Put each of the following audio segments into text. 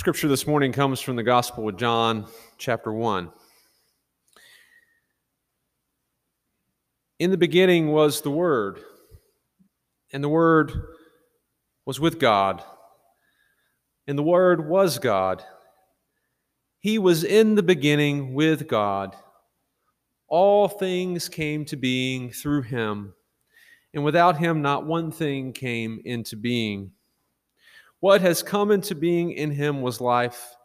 scripture this morning comes from the Gospel of John, chapter 1. In the beginning was the Word, and the Word was with God, and the Word was God. He was in the beginning with God. All things came to being through him, and without him, not one thing came into being. What has come into being in him was life,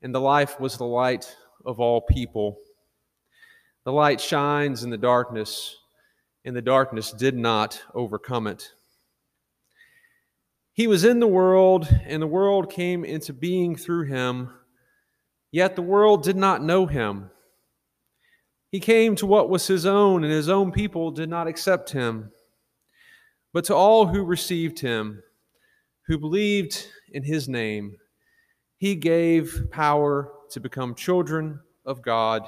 and the life was the light of all people. The light shines in the darkness, and the darkness did not overcome it. He was in the world, and the world came into being through him, yet the world did not know him. He came to what was his own, and his own people did not accept him. But to all who received him, who believed in his name, he gave power to become children of God,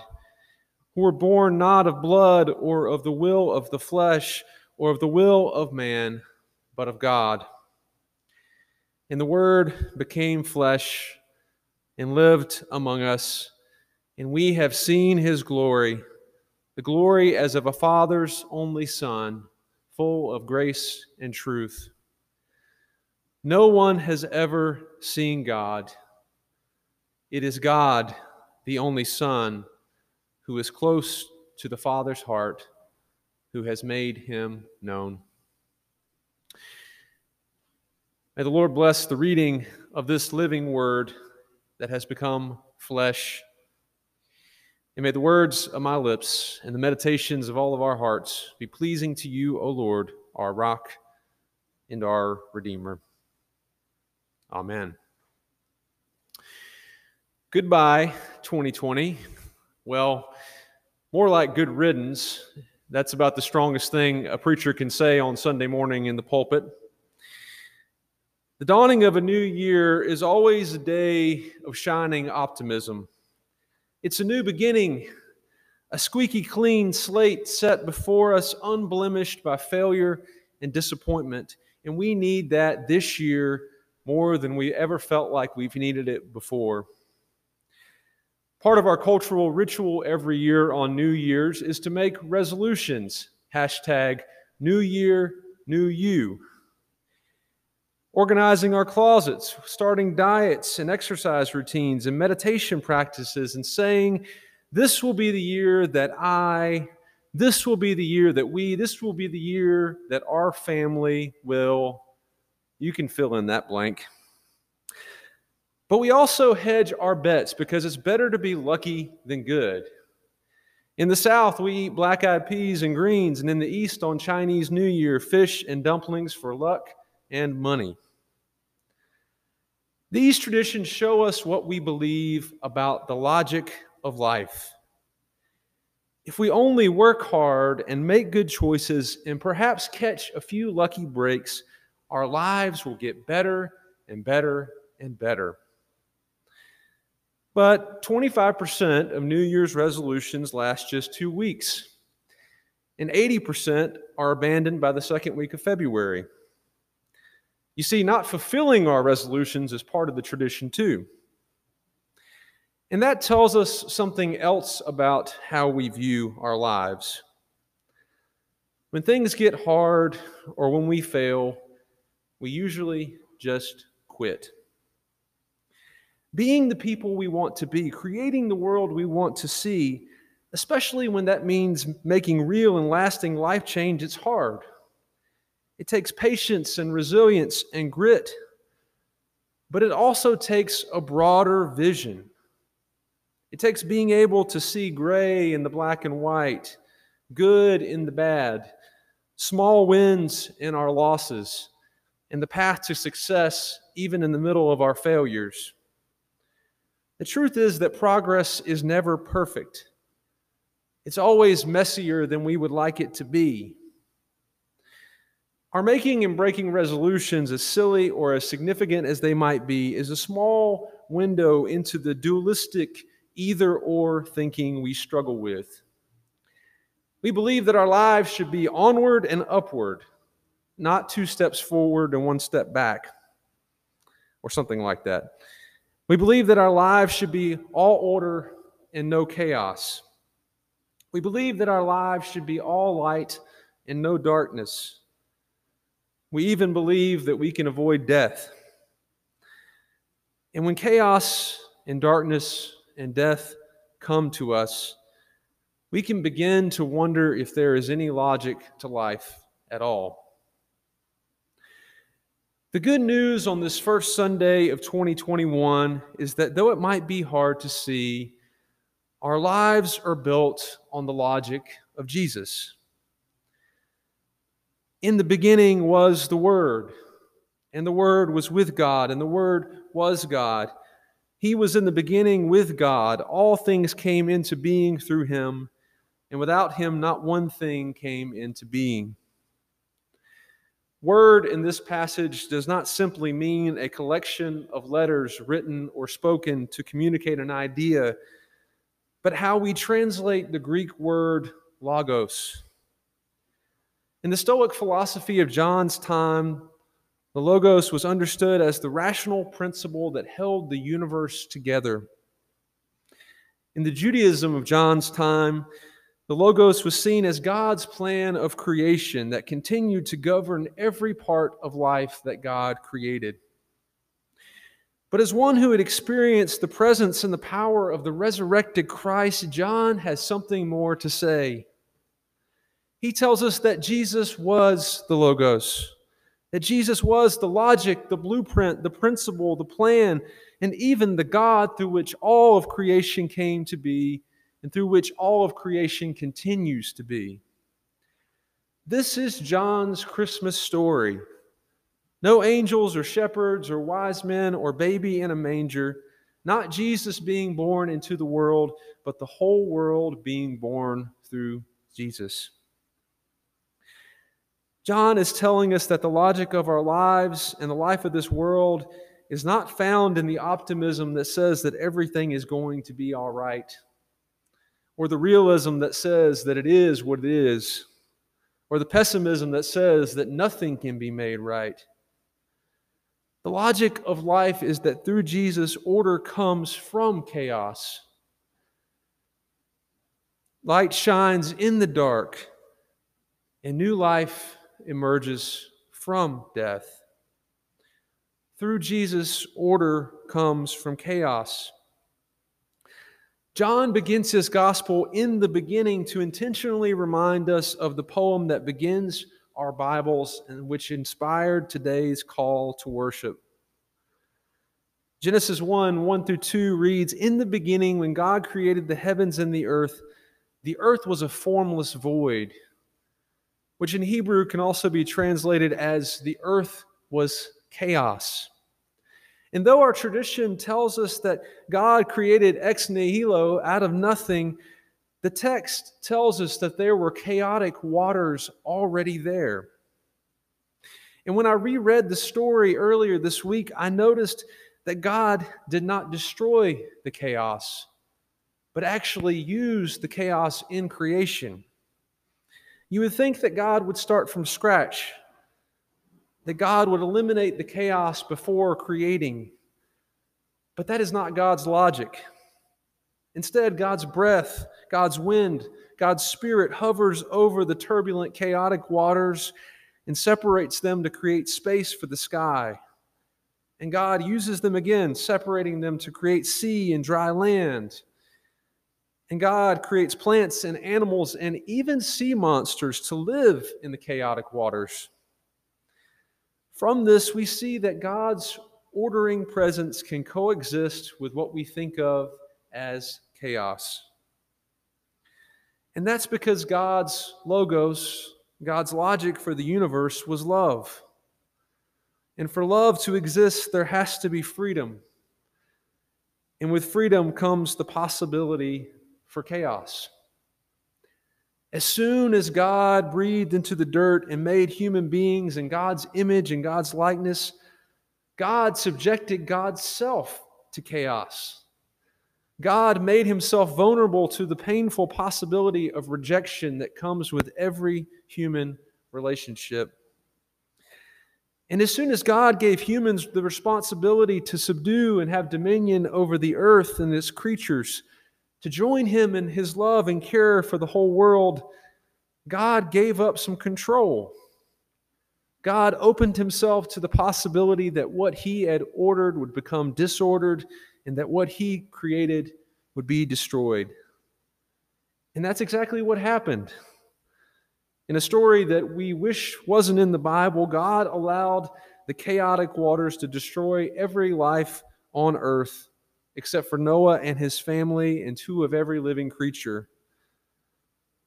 who were born not of blood or of the will of the flesh or of the will of man, but of God. And the Word became flesh and lived among us, and we have seen his glory, the glory as of a Father's only Son, full of grace and truth. No one has ever seen God. It is God, the only Son, who is close to the Father's heart, who has made him known. May the Lord bless the reading of this living word that has become flesh. And may the words of my lips and the meditations of all of our hearts be pleasing to you, O Lord, our rock and our Redeemer. Amen. Goodbye, 2020. Well, more like good riddance. That's about the strongest thing a preacher can say on Sunday morning in the pulpit. The dawning of a new year is always a day of shining optimism. It's a new beginning, a squeaky clean slate set before us, unblemished by failure and disappointment. And we need that this year more than we ever felt like we've needed it before. Part of our cultural ritual every year on New Year's is to make resolutions. Hashtag New Year, New You. Organizing our closets, starting diets and exercise routines and meditation practices, and saying, This will be the year that I, this will be the year that we, this will be the year that our family will you can fill in that blank. But we also hedge our bets because it's better to be lucky than good. In the South, we eat black eyed peas and greens, and in the East, on Chinese New Year, fish and dumplings for luck and money. These traditions show us what we believe about the logic of life. If we only work hard and make good choices and perhaps catch a few lucky breaks, our lives will get better and better and better. But 25% of New Year's resolutions last just two weeks, and 80% are abandoned by the second week of February. You see, not fulfilling our resolutions is part of the tradition too. And that tells us something else about how we view our lives. When things get hard or when we fail, we usually just quit. Being the people we want to be, creating the world we want to see, especially when that means making real and lasting life change, it's hard. It takes patience and resilience and grit, but it also takes a broader vision. It takes being able to see gray in the black and white, good in the bad, small wins in our losses, and the path to success even in the middle of our failures. The truth is that progress is never perfect. It's always messier than we would like it to be. Our making and breaking resolutions, as silly or as significant as they might be, is a small window into the dualistic either or thinking we struggle with. We believe that our lives should be onward and upward, not two steps forward and one step back, or something like that. We believe that our lives should be all order and no chaos. We believe that our lives should be all light and no darkness. We even believe that we can avoid death. And when chaos and darkness and death come to us, we can begin to wonder if there is any logic to life at all. The good news on this first Sunday of 2021 is that though it might be hard to see, our lives are built on the logic of Jesus. In the beginning was the Word, and the Word was with God, and the Word was God. He was in the beginning with God. All things came into being through him, and without him, not one thing came into being. Word in this passage does not simply mean a collection of letters written or spoken to communicate an idea, but how we translate the Greek word logos. In the Stoic philosophy of John's time, the Logos was understood as the rational principle that held the universe together. In the Judaism of John's time, the Logos was seen as God's plan of creation that continued to govern every part of life that God created. But as one who had experienced the presence and the power of the resurrected Christ, John has something more to say. He tells us that Jesus was the Logos, that Jesus was the logic, the blueprint, the principle, the plan, and even the God through which all of creation came to be and through which all of creation continues to be. This is John's Christmas story. No angels or shepherds or wise men or baby in a manger, not Jesus being born into the world, but the whole world being born through Jesus. John is telling us that the logic of our lives and the life of this world is not found in the optimism that says that everything is going to be all right or the realism that says that it is what it is, or the pessimism that says that nothing can be made right. The logic of life is that through Jesus, order comes from chaos. Light shines in the dark, and new life emerges from death. Through Jesus, order comes from chaos. John begins his gospel in the beginning to intentionally remind us of the poem that begins our Bibles and which inspired today's call to worship. Genesis 1 1 through 2 reads In the beginning, when God created the heavens and the earth, the earth was a formless void, which in Hebrew can also be translated as the earth was chaos. And though our tradition tells us that God created ex nihilo out of nothing, the text tells us that there were chaotic waters already there. And when I reread the story earlier this week, I noticed that God did not destroy the chaos, but actually used the chaos in creation. You would think that God would start from scratch that God would eliminate the chaos before creating. But that is not God's logic. Instead, God's breath, God's wind, God's spirit hovers over the turbulent, chaotic waters and separates them to create space for the sky. And God uses them again, separating them to create sea and dry land. And God creates plants and animals and even sea monsters to live in the chaotic waters. From this, we see that God's ordering presence can coexist with what we think of as chaos. And that's because God's logos, God's logic for the universe was love. And for love to exist, there has to be freedom. And with freedom comes the possibility for chaos. As soon as God breathed into the dirt and made human beings in God's image and God's likeness, God subjected God's self to chaos. God made himself vulnerable to the painful possibility of rejection that comes with every human relationship. And as soon as God gave humans the responsibility to subdue and have dominion over the earth and its creatures, to join him in his love and care for the whole world, God gave up some control. God opened himself to the possibility that what he had ordered would become disordered and that what he created would be destroyed. And that's exactly what happened. In a story that we wish wasn't in the Bible, God allowed the chaotic waters to destroy every life on earth except for Noah and his family and two of every living creature.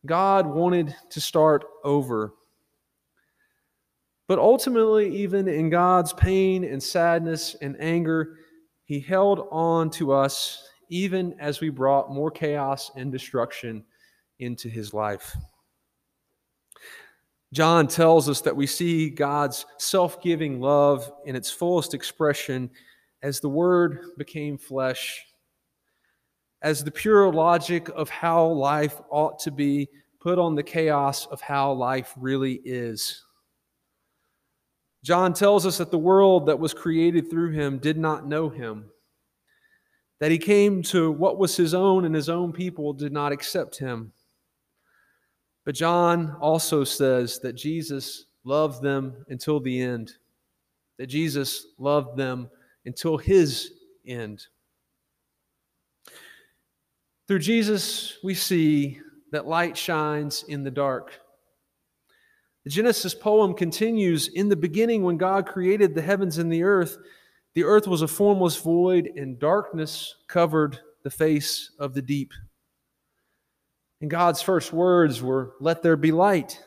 God wanted to start over. But ultimately, even in God's pain and sadness and anger, He held on to us even as we brought more chaos and destruction into His life. John tells us that we see God's self giving love in its fullest expression as the Word became flesh as the pure logic of how life ought to be put on the chaos of how life really is. John tells us that the world that was created through him did not know him, that he came to what was his own and his own people did not accept him. But John also says that Jesus loved them until the end, that Jesus loved them until his end. Through Jesus, we see that light shines in the dark. The Genesis poem continues In the beginning, when God created the heavens and the earth, the earth was a formless void, and darkness covered the face of the deep. And God's first words were, Let there be light.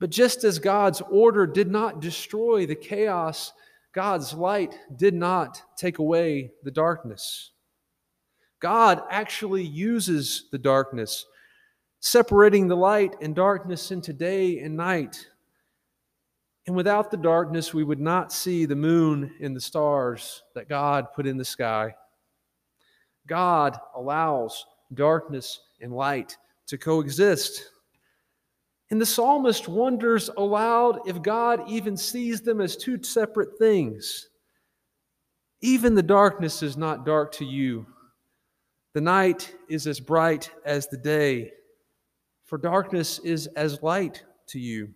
But just as God's order did not destroy the chaos, God's light did not take away the darkness. God actually uses the darkness, separating the light and darkness into day and night. And without the darkness, we would not see the moon and the stars that God put in the sky. God allows darkness and light to coexist. And the psalmist wonders aloud if God even sees them as two separate things. Even the darkness is not dark to you. The night is as bright as the day, for darkness is as light to you.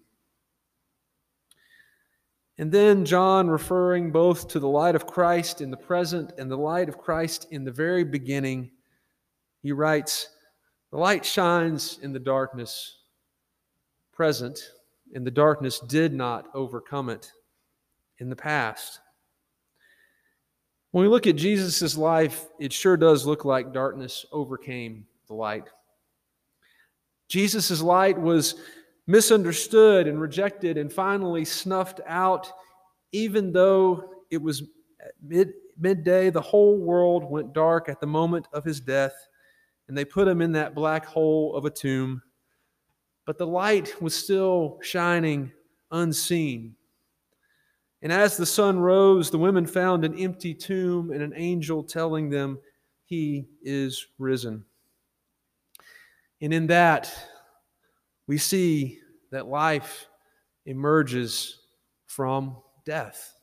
And then John, referring both to the light of Christ in the present and the light of Christ in the very beginning, he writes, The light shines in the darkness present, and the darkness did not overcome it in the past. When we look at Jesus' life, it sure does look like darkness overcame the light. Jesus' light was misunderstood and rejected and finally snuffed out, even though it was mid, midday. The whole world went dark at the moment of his death, and they put him in that black hole of a tomb. But the light was still shining unseen. And as the sun rose, the women found an empty tomb and an angel telling them, He is risen. And in that, we see that life emerges from death.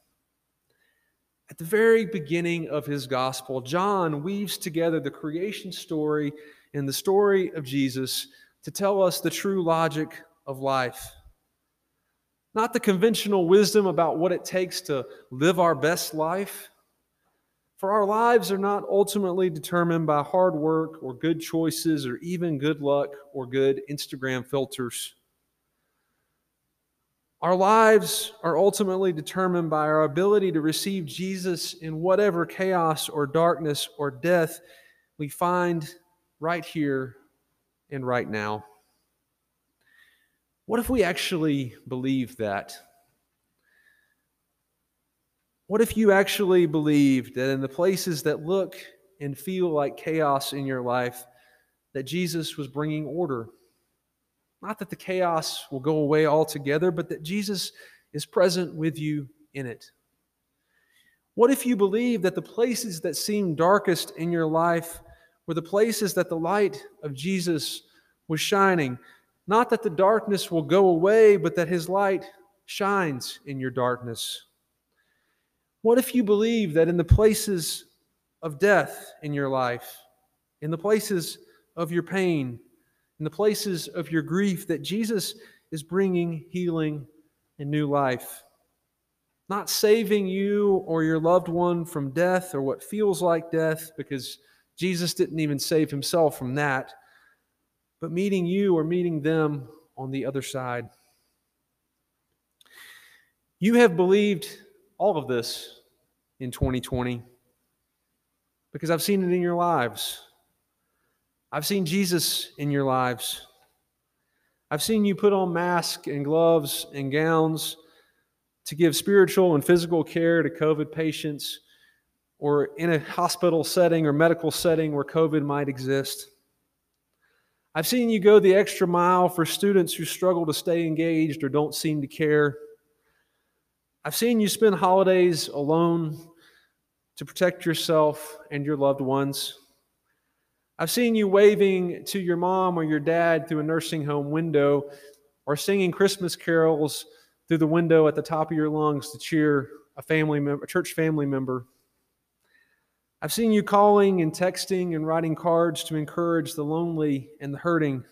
At the very beginning of his gospel, John weaves together the creation story and the story of Jesus to tell us the true logic of life not the conventional wisdom about what it takes to live our best life. For our lives are not ultimately determined by hard work or good choices or even good luck or good Instagram filters. Our lives are ultimately determined by our ability to receive Jesus in whatever chaos or darkness or death we find right here and right now. What if we actually believe that? What if you actually believed that in the places that look and feel like chaos in your life, that Jesus was bringing order? Not that the chaos will go away altogether, but that Jesus is present with you in it. What if you believe that the places that seem darkest in your life were the places that the light of Jesus was shining? Not that the darkness will go away, but that his light shines in your darkness? What if you believe that in the places of death in your life, in the places of your pain, in the places of your grief, that Jesus is bringing healing and new life? Not saving you or your loved one from death or what feels like death, because Jesus didn't even save himself from that, but meeting you or meeting them on the other side. You have believed all of this in 2020 because I've seen it in your lives. I've seen Jesus in your lives. I've seen you put on masks and gloves and gowns to give spiritual and physical care to COVID patients or in a hospital setting or medical setting where COVID might exist. I've seen you go the extra mile for students who struggle to stay engaged or don't seem to care. I've seen you spend holidays alone to protect yourself and your loved ones. I've seen you waving to your mom or your dad through a nursing home window or singing Christmas carols through the window at the top of your lungs to cheer a family member, a church family member. I've seen you calling and texting and writing cards to encourage the lonely and the hurting.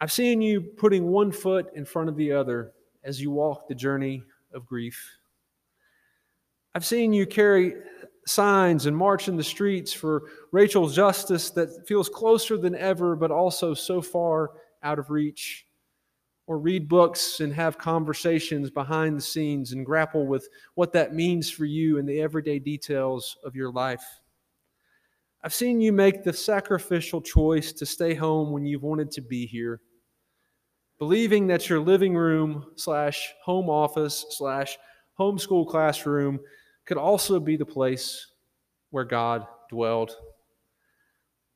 I've seen you putting one foot in front of the other as you walk the journey of grief. I've seen you carry signs and march in the streets for Rachel's justice that feels closer than ever, but also so far out of reach or read books and have conversations behind the scenes and grapple with what that means for you in the everyday details of your life. I've seen you make the sacrificial choice to stay home when you've wanted to be here, believing that your living room slash home office slash homeschool classroom could also be the place where God dwelled.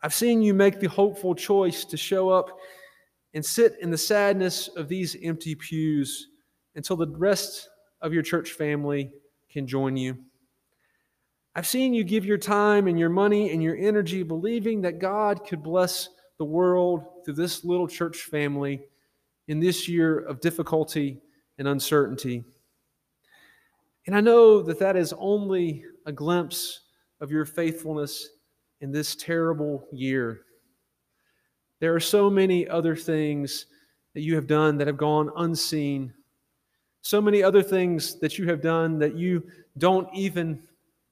I've seen you make the hopeful choice to show up and sit in the sadness of these empty pews until the rest of your church family can join you. I've seen you give your time and your money and your energy believing that God could bless the world through this little church family in this year of difficulty and uncertainty. And I know that that is only a glimpse of your faithfulness in this terrible year. There are so many other things that you have done that have gone unseen. So many other things that you have done that you don't even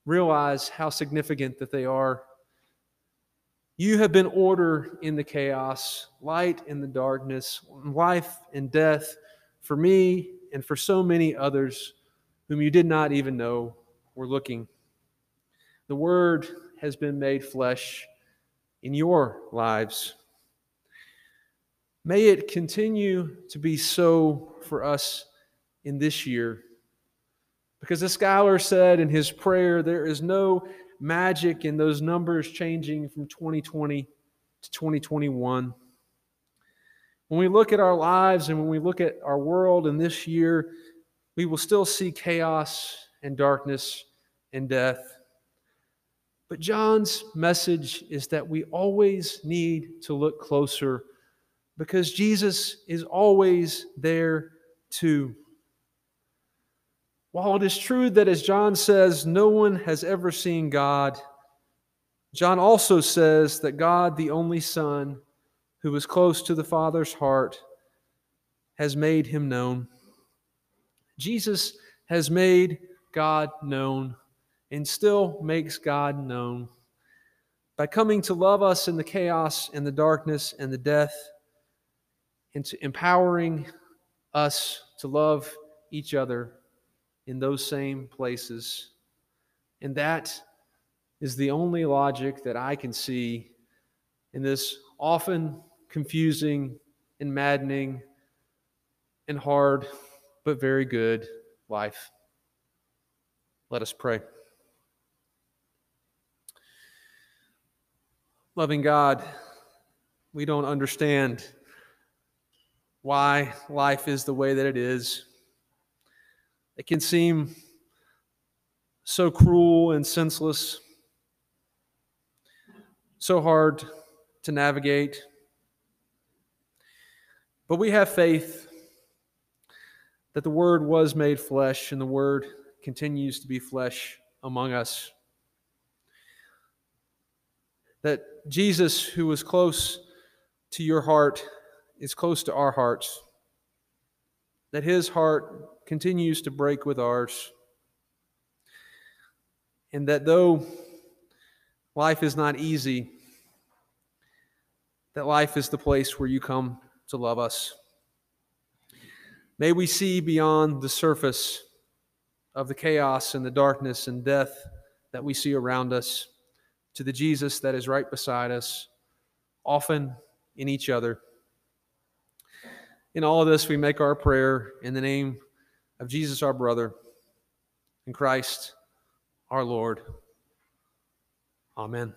realize how significant that they are. You have been order in the chaos, light in the darkness, life and death for me and for so many others whom you did not even know were looking. The Word has been made flesh in your lives. May it continue to be so for us in this year. Because the scholar said in his prayer, there is no magic in those numbers changing from 2020 to 2021. When we look at our lives and when we look at our world in this year, we will still see chaos and darkness and death. But John's message is that we always need to look closer because Jesus is always there too. While it is true that, as John says, no one has ever seen God, John also says that God, the only Son, who was close to the Father's heart, has made him known. Jesus has made God known and still makes God known by coming to love us in the chaos and the darkness and the death into empowering us to love each other in those same places. And that is the only logic that I can see in this often confusing and maddening and hard, but very good life. Let us pray. Loving God, we don't understand why life is the way that it is. It can seem so cruel and senseless, so hard to navigate. But we have faith that the Word was made flesh and the Word continues to be flesh among us. That Jesus, who was close to your heart, is close to our hearts. That his heart continues to break with ours. And that though life is not easy, that life is the place where you come to love us. May we see beyond the surface of the chaos and the darkness and death that we see around us to the Jesus that is right beside us, often in each other. In all of this, we make our prayer in the name of Jesus, our brother, and Christ, our Lord. Amen.